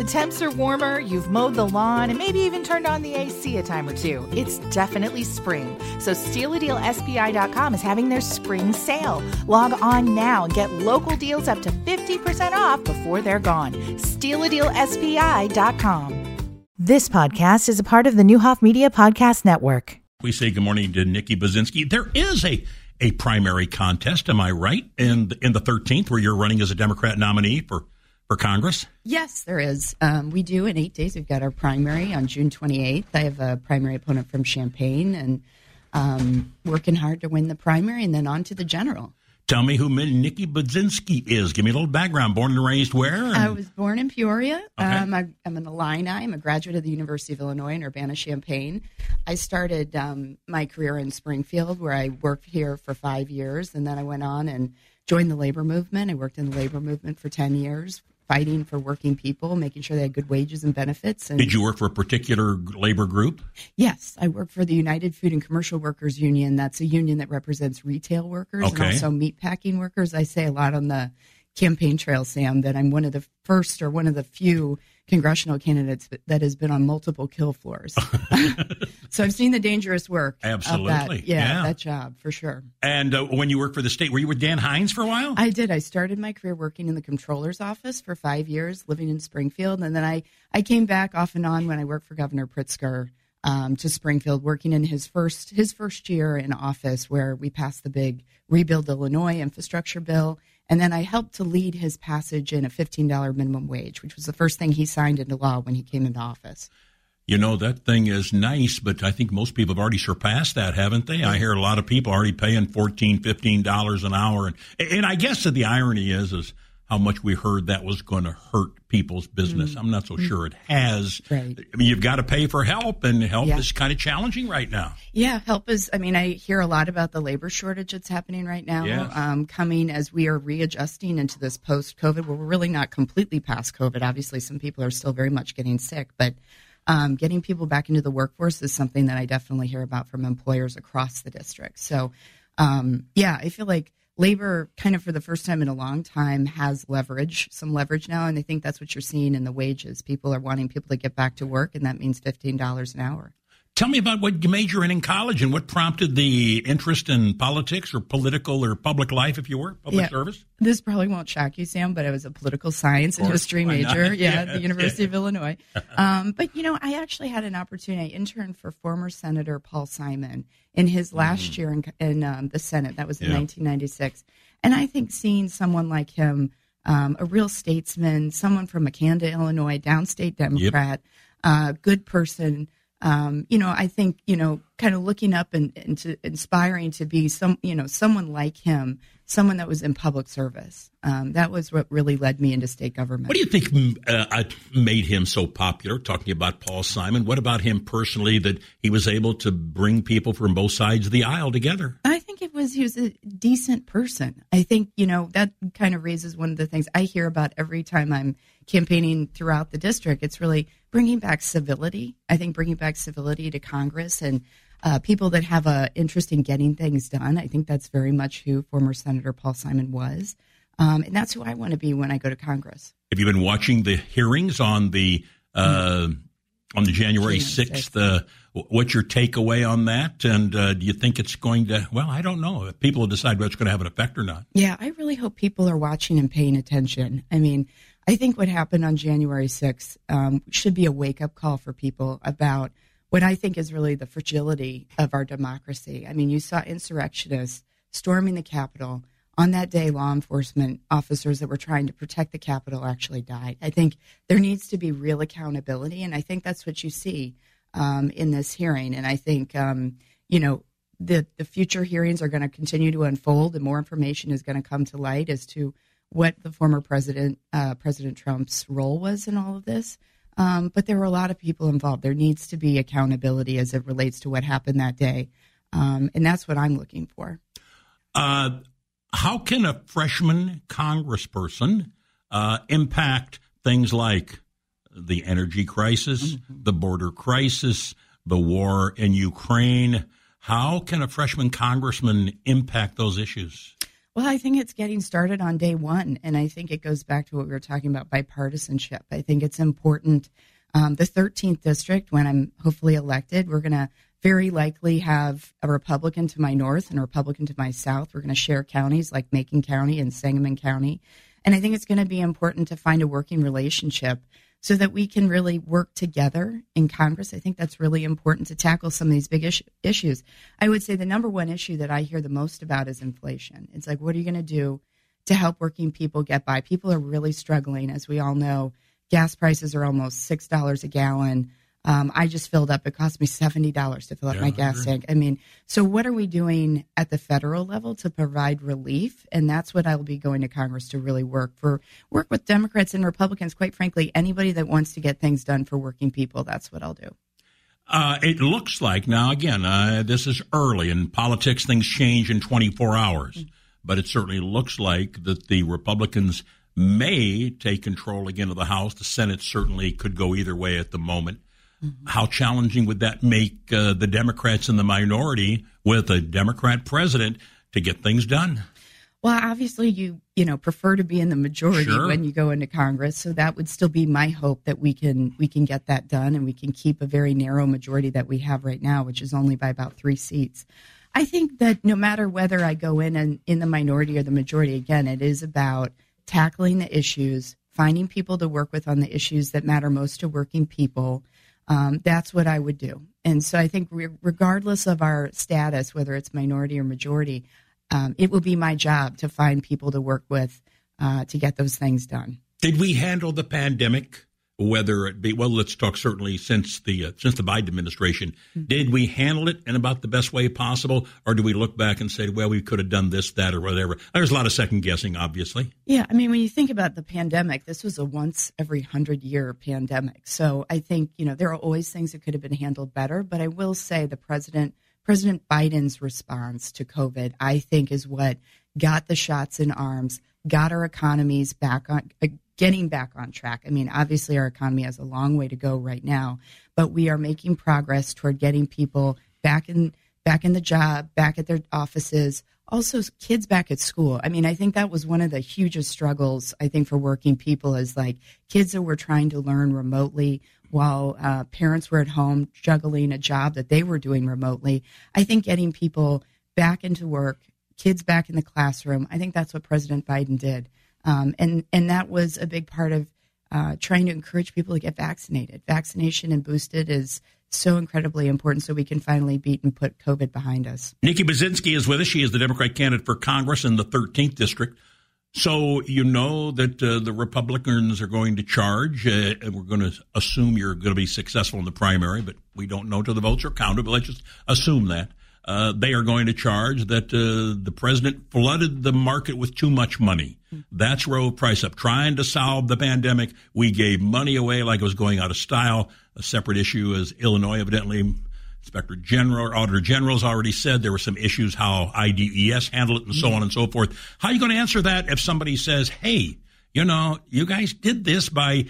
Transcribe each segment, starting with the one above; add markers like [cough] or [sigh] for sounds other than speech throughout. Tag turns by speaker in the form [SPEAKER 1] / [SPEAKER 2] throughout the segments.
[SPEAKER 1] The temps are warmer, you've mowed the lawn, and maybe even turned on the AC a time or two. It's definitely spring. So StealADealSPI.com is having their spring sale. Log on now and get local deals up to 50% off before they're gone. StealADealSPI.com. This podcast is a part of the Neuhoff Media Podcast Network.
[SPEAKER 2] We say good morning to Nikki Budzinski. There is a a primary contest, am I right? In in the 13th, where you're running as a Democrat nominee for for Congress?
[SPEAKER 3] Yes, there is. Um, we do in eight days. We've got our primary on June 28th. I have a primary opponent from Champaign and um, working hard to win the primary and then on to the general.
[SPEAKER 2] Tell me who Nikki Budzinski is. Give me a little background. Born and raised where? And...
[SPEAKER 3] I was born in Peoria.
[SPEAKER 2] Okay.
[SPEAKER 3] Um, I, am an Illini. I'm a graduate of the University of Illinois in Urbana-Champaign. I started um, my career in Springfield, where I worked here for five years, and then I went on and joined the labor movement. I worked in the labor movement for 10 years, fighting for working people, making sure they had good wages and benefits. And
[SPEAKER 2] Did you work for a particular labor group?
[SPEAKER 3] Yes, I work for the United Food and Commercial Workers Union. That's a union that represents retail workers
[SPEAKER 2] Okay.
[SPEAKER 3] and also meatpacking workers. I say a lot on the campaign trail, Sam, that I'm one of the first or one of the few congressional candidates that has been on multiple kill floors. [laughs] [laughs] so I've seen the dangerous work. Of
[SPEAKER 2] Absolutely,
[SPEAKER 3] that. Yeah,
[SPEAKER 2] yeah.
[SPEAKER 3] that job for sure.
[SPEAKER 2] And uh, when you worked for the state, were you with Dan Hynes for a while?
[SPEAKER 3] I did. I started my career working in the comptroller's office for five years, living in Springfield, and then I I came back off and on when I worked for Governor Pritzker um, to Springfield, working in his first his first year in office, where we passed the big Rebuild Illinois infrastructure bill, and then I helped to lead his passage in a fifteen dollar minimum wage, which was the first thing he signed into law when he came into office.
[SPEAKER 2] You know, that thing is nice, but I think most people have already surpassed that, haven't they? I hear a lot of people already paying $14, $15 an hour. And, and I guess that the irony is, is how much we heard that was going to hurt people's business. I'm not so sure it has.
[SPEAKER 3] Mm. Right.
[SPEAKER 2] I mean, you've got to pay for help, and help
[SPEAKER 3] Yeah.
[SPEAKER 2] is kind of challenging right now.
[SPEAKER 3] Yeah, help is. I mean, I hear a lot about the labor shortage that's happening right now,
[SPEAKER 2] Yes.
[SPEAKER 3] um, coming as we are readjusting into this post COVID, where we're really not completely past COVID. Obviously, some people are still very much getting sick, but um, getting people back into the workforce is something that I definitely hear about from employers across the district. So, um, yeah, I feel like labor kind of for the first time in a long time has leverage, some leverage now. And I think that's what you're seeing in the wages. People are wanting people to get back to work, and that means $15 an hour.
[SPEAKER 2] Tell me about what you major in in college and what prompted the interest in politics or political or public life, if you were, public
[SPEAKER 3] Yeah.
[SPEAKER 2] service.
[SPEAKER 3] This probably won't shock you, Sam, but I was a political science and history major. [laughs] Yeah, at the University of Illinois. [laughs] Um, but you know, I actually had an opportunity. I interned for former Senator Paul Simon in his last year in, in um, the Senate. That was in
[SPEAKER 2] Mm-hmm. Yeah.
[SPEAKER 3] 1996, and I think seeing someone like him, um, a real statesman, someone from Makanda, Illinois, downstate Democrat, uh, good person. Um, you know, I think you know, kind of looking up and, and to inspiring to be some, you know, someone like him, someone that was in public service. Um, that was what really led me into state government.
[SPEAKER 2] What do you think mm, uh, made him so popular? Talking about Paul Simon, what about him personally that he was able to bring people from both sides of the aisle together?
[SPEAKER 3] I think it was he was a decent person. I think you know that kind of raises one of the things I hear about every time I'm campaigning throughout the district. It's really bringing back civility. I think bringing back civility to Congress and uh, people that have a interest in getting things done. I think that's very much who former Senator Paul Simon was, um, and that's who I want to be when I go to Congress.
[SPEAKER 2] Have you been watching the hearings on the uh, on the January
[SPEAKER 3] January
[SPEAKER 2] sixth? What's your takeaway on that? And uh, do you think it's going to? Well, I don't know. People will decide whether it's going to have an effect or not.
[SPEAKER 3] Yeah, I really hope people are watching and paying attention. I mean, I think what happened on January 6th um, should be a wake up call for people about what I think is really the fragility of our democracy. I mean, you saw insurrectionists storming the Capitol. On that day, law enforcement officers that were trying to protect the Capitol actually died. I think there needs to be real accountability, and I think that's what you see um, in this hearing. And I think, um, you know, the, the future hearings are going to continue to unfold, and more information is going to come to light as to what the former president, uh, President Trump's role was in all of this. Um, but there were a lot of people involved. There needs to be accountability as it relates to what happened that day. Um, and that's what I'm looking for.
[SPEAKER 2] Uh, how can a freshman congressperson uh, impact things like the energy crisis, the border crisis, the war in Ukraine? How can a freshman congressman impact those issues?
[SPEAKER 3] Well, I think it's getting started on day one. And I think it goes back to what we were talking about bipartisanship. I think it's important. Um, the 13th district, when I'm hopefully elected, we're going to very likely have a Republican to my north and a Republican to my south. We're going to share counties like Macon County and Sangamon County. And I think it's going to be important to find a working relationship so that we can really work together in Congress. I think that's really important to tackle some of these big is- issues. I would say the number one issue that I hear the most about is inflation. It's like, what are you going to do to help working people get by? People are really struggling, as we all know. Gas prices are almost $6 a gallon. Um, I just filled up. It cost me seventy dollars to fill up yeah, my gas tank. I mean, so what are we doing at the federal level to provide relief? And that's what I will be going to Congress to really work for. Work with Democrats and Republicans. Quite frankly, anybody that wants to get things done for working people, that's what I'll do.
[SPEAKER 2] Uh, it looks like now again, uh, this is early in politics. Things change in 24 hours, mm-hmm. but it certainly looks like that the Republicans may take control again of the House. The Senate certainly could go either way at the moment. Mm-hmm. How challenging would that make uh, the Democrats in the minority with a Democrat president to get things done?
[SPEAKER 3] Well, obviously, you you know prefer to be in the majority sure. when you go into Congress, so that would still be my hope that we can we can get that done and we can keep a very narrow majority that we have right now, which is only by about three seats. I think that no matter whether I go in and in the minority or the majority, again, it is about tackling the issues, finding people to work with on the issues that matter most to working people, um, that's what I would do. And so I think, re- regardless of our status, whether it's minority or majority, um, it will be my job to find people to work with uh, to get those things done.
[SPEAKER 2] Did we handle the pandemic whether it be well let's talk certainly since the uh, since the Biden administration. Mm-hmm. did we handle it in about the best way possible or do we look back and say well we could have done this that or whatever? There's a lot of second guessing obviously.
[SPEAKER 3] Yeah i mean when you think about the pandemic this was a once every 100 year pandemic. So i think you know there are always things that could have been handled better but i will say the president president biden's response to covid i think is what got the shots in arms got our economies back on uh, getting back on track. I mean, obviously, our economy has a long way to go right now, but we are making progress toward getting people back in back in the job, back at their offices. Also, kids back at school. I mean, I think that was one of the hugest struggles, I think, for working people is like kids that were trying to learn remotely while uh, parents were at home juggling a job that they were doing remotely. I think getting people back into work, kids back in the classroom, I think that's what President Biden did. Um, and, and that was a big part of uh, trying to encourage people to get vaccinated. Vaccination and boosted is so incredibly important so we can finally beat and put COVID behind us.
[SPEAKER 2] Nikki Budzinski is with us. She is the Democrat candidate for Congress in the 13th District. So you know that uh, the Republicans are going to charge, uh, we're going to assume you're going to be successful in the primary, but we don't know till the votes are counted. But let's just assume that uh, they are going to charge that uh, the president flooded the market with too much money. That's drove price up. Trying to solve the pandemic, we gave money away like it was going out of style. A separate issue is Illinois, evidently. Inspector General or Auditor General's already said there were some issues how IDES handled it and so on and so forth. How are you going to answer that if somebody says, hey, you know, you guys did this by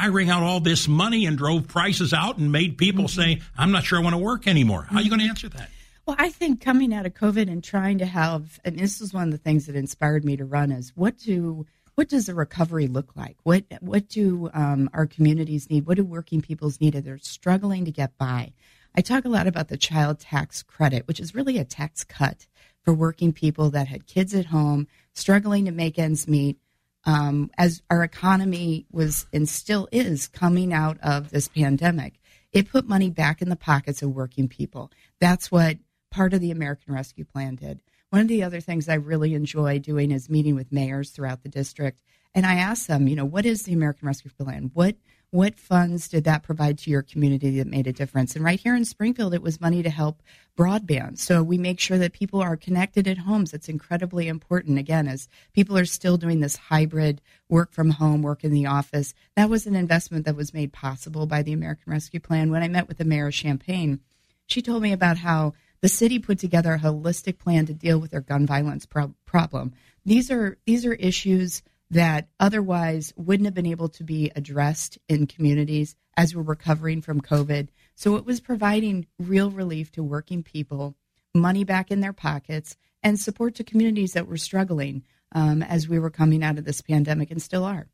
[SPEAKER 2] firing out all this money and drove prices out and made people mm-hmm. say, I'm not sure I want to work anymore. How are you going to answer that?
[SPEAKER 3] Well, I think coming out of COVID and trying to have, and this is one of the things that inspired me to run is what do what does a recovery look like? What what do um, our communities need? What do working people's need? They're struggling to get by. I talk a lot about the child tax credit, which is really a tax cut for working people that had kids at home, struggling to make ends meet, um, as our economy was and still is coming out of this pandemic, it put money back in the pockets of working people. That's what part of the American Rescue Plan did. One of the other things I really enjoy doing is meeting with mayors throughout the district. And I ask them, you know, what is the American Rescue Plan? What what funds did that provide to your community that made a difference? And right here in Springfield, it was money to help broadband. So we make sure that people are connected at homes. It's incredibly important. Again, as people are still doing this hybrid work from home, work in the office, that was an investment that was made possible by the American Rescue Plan. When I met with the mayor of Champaign, she told me about how the city put together a holistic plan to deal with their gun violence pro- problem. These are these are issues that otherwise wouldn't have been able to be addressed in communities as we're recovering from COVID. So it was providing real relief to working people, money back in their pockets, and support to communities that were struggling um, as we were coming out of this pandemic and still are.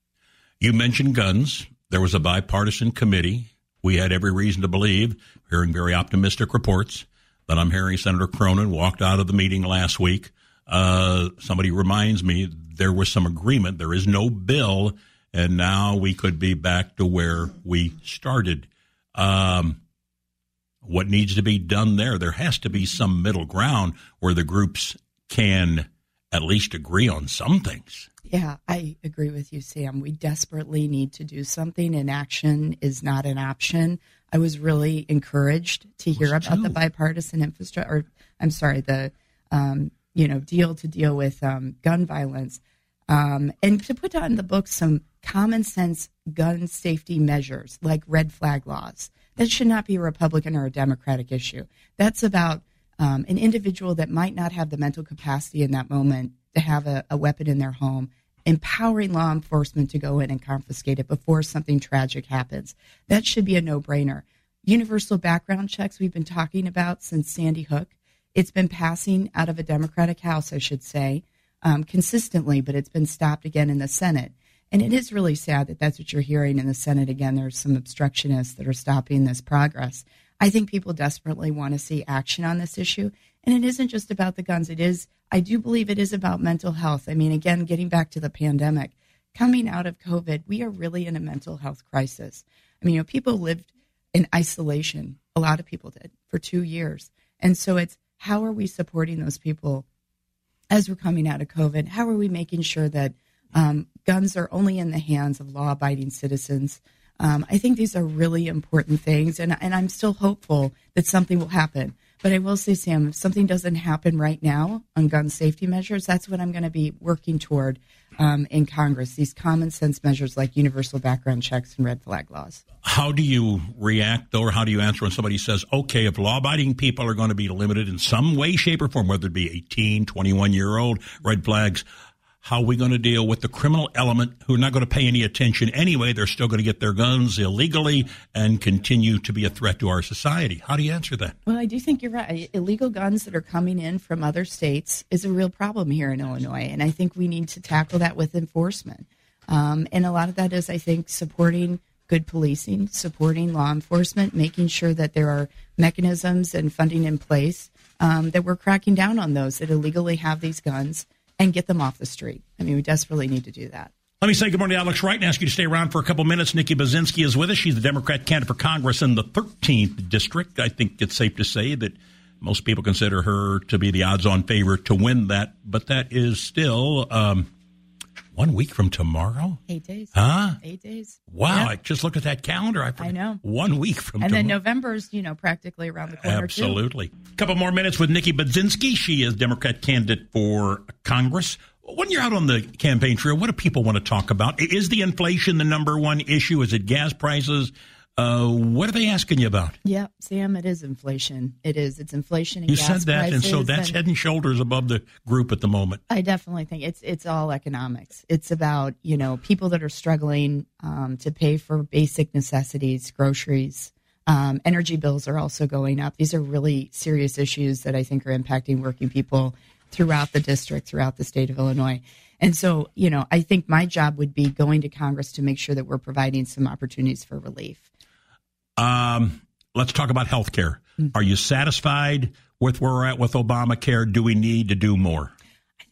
[SPEAKER 2] You mentioned guns. There was a bipartisan committee. We had every reason to believe, hearing very optimistic reports, that I'm hearing Senator Cornyn walked out of the meeting last week. Uh, somebody reminds me there was some agreement. There is no bill, and now we could be back to where we started. Um, what needs to be done there? There has to be some middle ground where the groups can at least agree on some things.
[SPEAKER 3] Yeah, I agree with you, Sam. We desperately need to do something, and action is not an option. I was really encouraged to hear about the bipartisan infrastructure, or I'm sorry, the um, you know deal to deal with um, gun violence, um, and to put on the book some common sense gun safety measures like red flag laws. That should not be a Republican or a Democratic issue. That's about um, an individual that might not have the mental capacity in that moment to have a, a weapon in their home, empowering law enforcement to go in and confiscate it before something tragic happens. That should be a no brainer. Universal background checks we've been talking about since Sandy Hook. It's been passing out of a Democratic House, I should say, um, consistently, but it's been stopped again in the Senate. And it is really sad that that's what you're hearing in the Senate again. There's some obstructionists that are stopping this progress. I think people desperately want to see action on this issue. And it isn't just about the guns. It is, I do believe it is about mental health. I mean, again, getting back to the pandemic, coming out of COVID, we are really in a mental health crisis. I mean, you know, people lived in isolation. A lot of people did for two years. And so it's how are we supporting those people as we're coming out of COVID? How are we making sure that um, guns are only in the hands of law abiding citizens? Um, I think these are really important things, and, and I'm still hopeful that something will happen. But I will say, Sam, if something doesn't happen right now on gun safety measures, that's what I'm going to be working toward um, in Congress. These common sense measures like universal background checks and red flag laws.
[SPEAKER 2] How do you react, though, or how do you answer when somebody says, okay, if law abiding people are going to be limited in some way, shape, or form, whether it be 18, 21 year old, red flags, how are we going to deal with the criminal element who are not going to pay any attention anyway? They're still going to get their guns illegally and continue to be a threat to our society. How do you answer that?
[SPEAKER 3] Well, I do think you're right. Illegal guns that are coming in from other states is a real problem here in Illinois. And I think we need to tackle that with enforcement. Um, and a lot of that is, I think, supporting good policing, supporting law enforcement, making sure that there are mechanisms and funding in place um, that we're cracking down on those that illegally have these guns and get them off the street. I mean, we desperately need to do that.
[SPEAKER 2] Let me say good morning to Alex Wright and ask you to stay around for a couple minutes. Nikki Budzinski is with us. She's the Democrat candidate for Congress in the 13th district. I think it's safe to say that most people consider her to be the odds-on favorite to win that, but that is still um, one week from tomorrow.
[SPEAKER 3] Eight days.
[SPEAKER 2] Huh?
[SPEAKER 3] Eight days.
[SPEAKER 2] Wow! I just look at that calendar. I,
[SPEAKER 3] I know.
[SPEAKER 2] One week from.
[SPEAKER 3] And
[SPEAKER 2] tomorrow.
[SPEAKER 3] then November's, you know, practically around the corner.
[SPEAKER 2] Absolutely. A couple more minutes with Nikki Budzinski. She is Democrat candidate for Congress. When you're out on the campaign trail, what do people want to talk about? Is the inflation the number one issue? Is it gas prices? Uh, what are they asking you about?
[SPEAKER 3] Yeah, Sam, it is inflation. It is. It's inflation.
[SPEAKER 2] you said that, and so that's and head and shoulders above the group at the moment.
[SPEAKER 3] I definitely think it's it's all economics. It's about you know people that are struggling um, to pay for basic necessities, groceries. Um, energy bills are also going up. These are really serious issues that I think are impacting working people throughout the district, throughout the state of Illinois. And so, you know, I think my job would be going to Congress to make sure that we're providing some opportunities for relief.
[SPEAKER 2] Um, let's talk about health care. Mm-hmm. Are you satisfied with where we're at with Obamacare? Do we need to do more?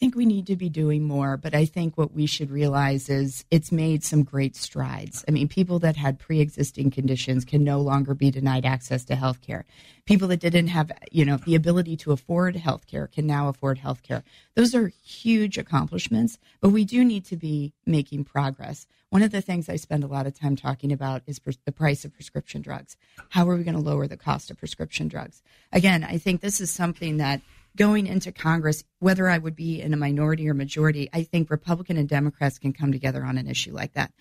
[SPEAKER 3] Think we need to be doing more, but I think what we should realize is it's made some great strides. I mean, people that had pre existing conditions can no longer be denied access to health care. People that didn't have, you know, the ability to afford health care can now afford health care. Those are huge accomplishments, but we do need to be making progress. One of the things I spend a lot of time talking about is the price of prescription drugs. How are we going to lower the cost of prescription drugs? Again, I think this is something that going into Congress, whether I would be in a minority or majority, I think Republican and Democrats can come together on an issue like that.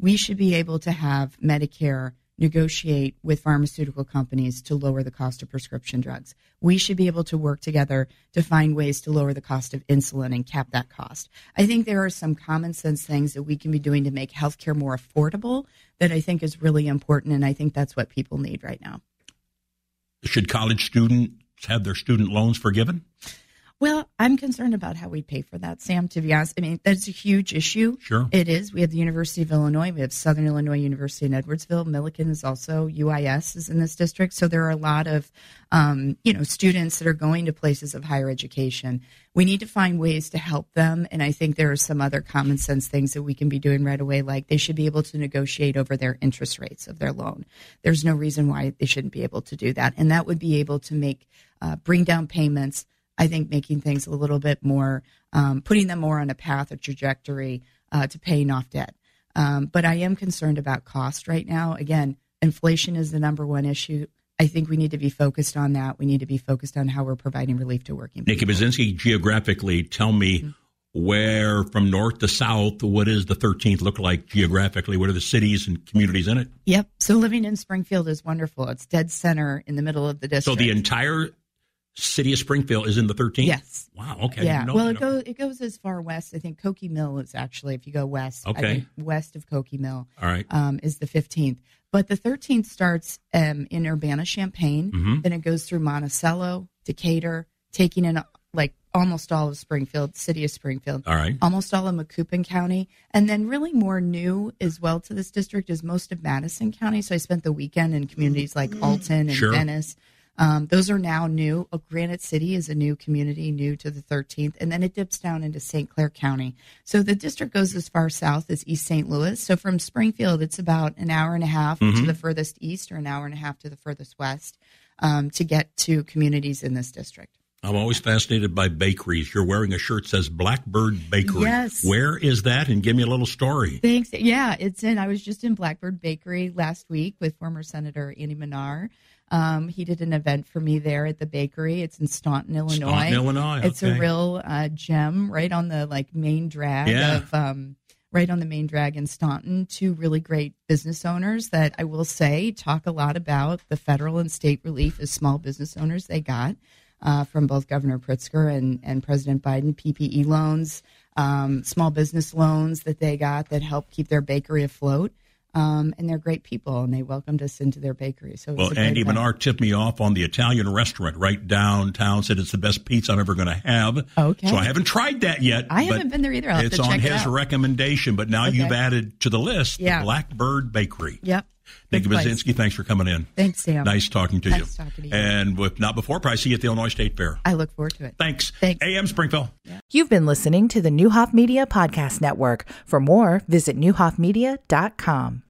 [SPEAKER 3] We should be able to have Medicare negotiate with pharmaceutical companies to lower the cost of prescription drugs. We should be able to work together to find ways to lower the cost of insulin and cap that cost. I think there are some common sense things that we can be doing to make healthcare more affordable that I think is really important. And I think that's what people need right now.
[SPEAKER 2] Should college student have their student loans forgiven?
[SPEAKER 3] Well, I'm concerned about how we pay for that, Sam, to be honest. I mean, that's a huge issue.
[SPEAKER 2] Sure.
[SPEAKER 3] It is. We have the University of Illinois. We have Southern Illinois University in Edwardsville. Millikin is also, UIS is in this district. So there are a lot of, um, you know, students that are going to places of higher education. We need to find ways to help them. And I think there are some other common sense things that we can be doing right away, like they should be able to negotiate over their interest rates of their loan. There's no reason why they shouldn't be able to do that. And that would be able to make, uh, bring down payments I think making things a little bit more, um, putting them more on a path, or trajectory uh, to paying off debt. Um, but I am concerned about cost right now. Again, inflation is the number one issue. I think we need to be focused on that. We need to be focused on how we're providing relief to working
[SPEAKER 2] Nikki
[SPEAKER 3] people.
[SPEAKER 2] Budzinski, geographically, tell me mm-hmm. where from north to south, what does the 13th look like geographically? What are the cities and communities in it?
[SPEAKER 3] Yep. So living in Springfield is wonderful. It's dead center in the middle of the district.
[SPEAKER 2] So the entire city of Springfield is in the 13th?
[SPEAKER 3] Yes.
[SPEAKER 2] Wow. Okay.
[SPEAKER 3] Yeah.
[SPEAKER 2] No,
[SPEAKER 3] well, it goes it goes as far west. I think Koke Mill is actually if you go west. I
[SPEAKER 2] Okay.
[SPEAKER 3] think west of Koke Mill.
[SPEAKER 2] All right.
[SPEAKER 3] Um, is the 15th, but the 13th starts um, in Urbana, Champaign.
[SPEAKER 2] Mhm.
[SPEAKER 3] Then it goes through Monticello, Decatur, taking in like almost all of Springfield, city of Springfield
[SPEAKER 2] All right.
[SPEAKER 3] almost all of Macoupin County. And then really more new as well to this district is most of Madison County. So I spent the weekend in communities like Alton and
[SPEAKER 2] Sure.
[SPEAKER 3] Venice. Um, those are now new. Oh, Granite City is a new community, new to the 13th. And then it dips down into St. Clair County. So the district goes as far south as East St. Louis. So from Springfield, it's about an hour and a half to the furthest east or an hour and a half to the furthest west um, to get to communities in this district.
[SPEAKER 2] I'm always fascinated by bakeries. You're wearing a shirt that says Blackbird Bakery.
[SPEAKER 3] Yes.
[SPEAKER 2] Where is that? And give me a little story.
[SPEAKER 3] Thanks. Yeah, it's in. I was just in Blackbird Bakery last week with former Senator Andy Manar. Um, he did an event for me there at the bakery. It's in Staunton, Illinois.
[SPEAKER 2] Staunton, Illinois.
[SPEAKER 3] It's
[SPEAKER 2] okay.
[SPEAKER 3] a real uh, gem right on the like main drag
[SPEAKER 2] Yeah.
[SPEAKER 3] of um, right on the main drag in Staunton. Two really great business owners that I will say talk a lot about the federal and state relief as small business owners they got uh, from both Governor Pritzker and, and President Biden, PPE loans, um, small business loans that they got that helped keep their bakery afloat. Um, and they're great people, and they welcomed us into their bakery. So
[SPEAKER 2] Well, Andy
[SPEAKER 3] event.
[SPEAKER 2] Menard tipped me off on the Italian restaurant right downtown. Said it's the best pizza I'm ever going to have.
[SPEAKER 3] Okay.
[SPEAKER 2] So I haven't tried that yet.
[SPEAKER 3] I haven't been there either. I'll have
[SPEAKER 2] it's on
[SPEAKER 3] check it
[SPEAKER 2] his recommendation. But now
[SPEAKER 3] Okay.
[SPEAKER 2] you've added to the list
[SPEAKER 3] Yeah.
[SPEAKER 2] the Blackbird Bakery.
[SPEAKER 3] Yep.
[SPEAKER 2] Nikki
[SPEAKER 3] Good place.
[SPEAKER 2] Budzinski, thanks for coming in.
[SPEAKER 3] Thanks, Sam.
[SPEAKER 2] Nice talking to
[SPEAKER 3] Nice
[SPEAKER 2] you.
[SPEAKER 3] talking to you.
[SPEAKER 2] And if not before, probably see you at the Illinois State Fair.
[SPEAKER 3] I look forward to it.
[SPEAKER 2] Thanks.
[SPEAKER 3] Thanks.
[SPEAKER 2] AM Springfield.
[SPEAKER 1] You've been listening to the Neuhoff Media Podcast Network. For more, visit neuhoffmedia.com.